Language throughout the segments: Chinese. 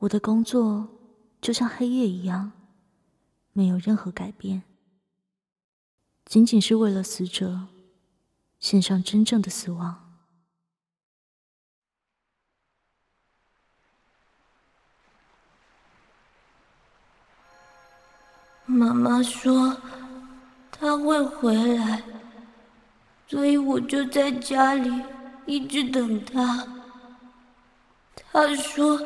我的工作就像黑夜一样，没有任何改变，仅仅是为了死者献上真正的死亡。妈妈说她会回来，所以我就在家里一直等她。她说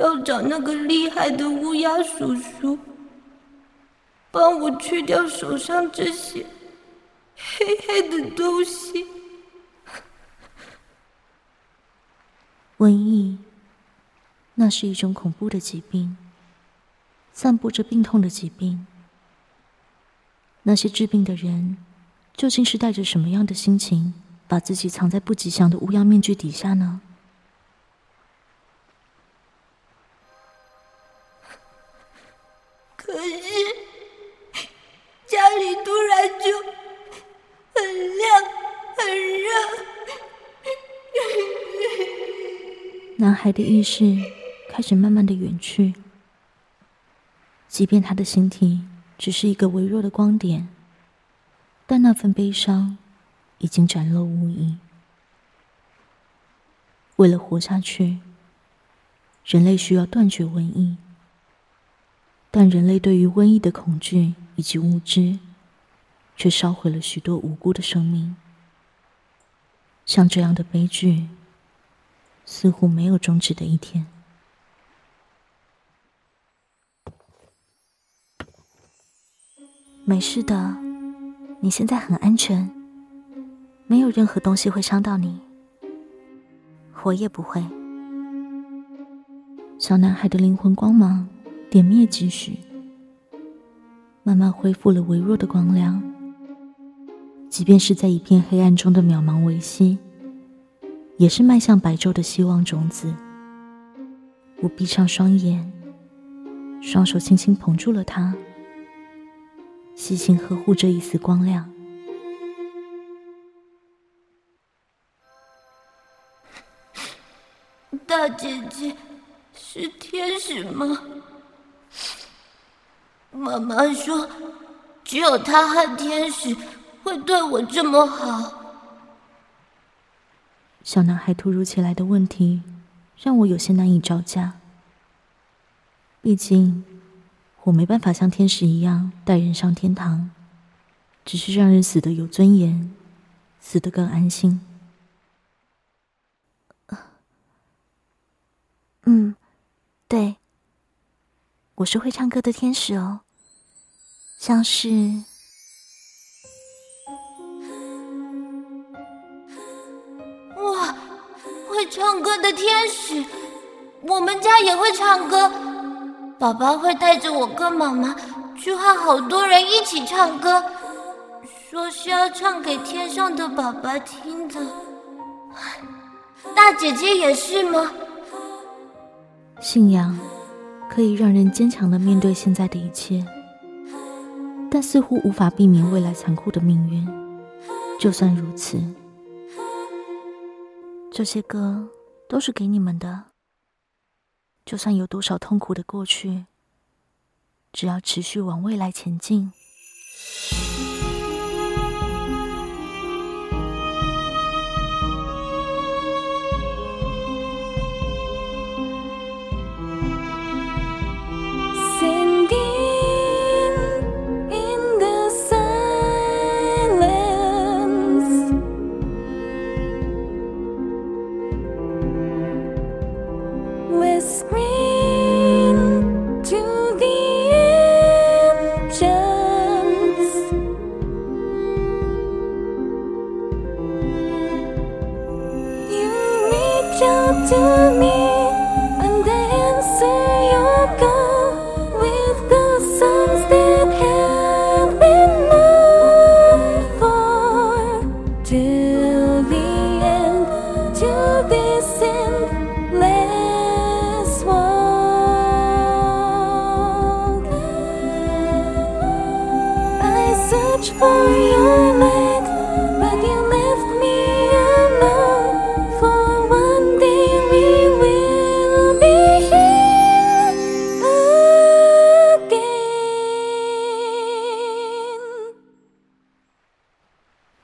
要找那个厉害的乌鸦叔叔，帮我去掉手上这些 黑黑的东西。瘟疫，那是一种恐怖的疾病，散布着病痛的疾病。那些治病的人，究竟是带着什么样的心情，把自己藏在不吉祥的乌鸦面具底下呢？是家里突然就很亮很热。男孩的意识开始慢慢的远去，即便他的形体。只是一个微弱的光点，但那份悲伤已经展露无遗。为了活下去，人类需要断绝瘟疫，但人类对于瘟疫的恐惧以及无知，却烧毁了许多无辜的生命。像这样的悲剧，似乎没有终止的一天。没事的，你现在很安全，没有任何东西会伤到你，我也不会。小男孩的灵魂光芒点灭几许，慢慢恢复了微弱的光亮。即便是在一片黑暗中的渺茫维希，也是迈向白昼的希望种子。我闭上双眼，双手轻轻捧住了它。细心呵护这一丝光亮。大姐姐是天使吗？妈妈说，只有她和天使会对我这么好。小男孩突如其来的问题，让我有些难以招架。毕竟。我没办法像天使一样带人上天堂，只是让人死得有尊严，死得更安心。嗯，对，我是会唱歌的天使哦，像是哇，会唱歌的天使，我们家也会唱歌。爸爸会带着我跟妈妈去和好多人一起唱歌，说是要唱给天上的爸爸听的。大姐姐也是吗？信仰可以让人坚强的面对现在的一切，但似乎无法避免未来残酷的命运。就算如此，这些歌都是给你们的。就算有多少痛苦的过去，只要持续往未来前进。to the engines. You reach out to me.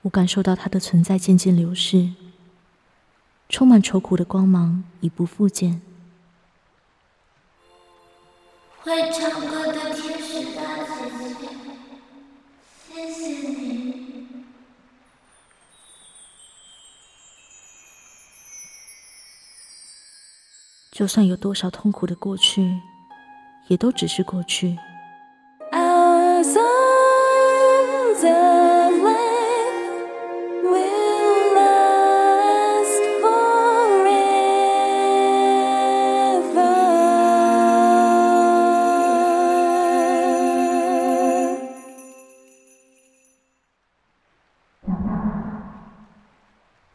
我感受到它的存在渐渐流逝，充满愁苦的光芒已不复见。会唱歌的天就算有多少痛苦的过去，也都只是过去。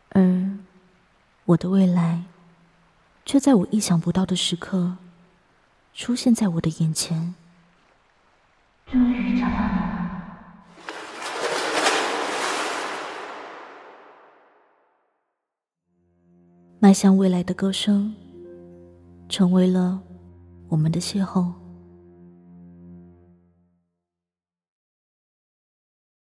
而我的未来，却在我意想不到的时刻，出现在我的眼前。终于找到你了。迈向未来的歌声，成为了我们的邂逅。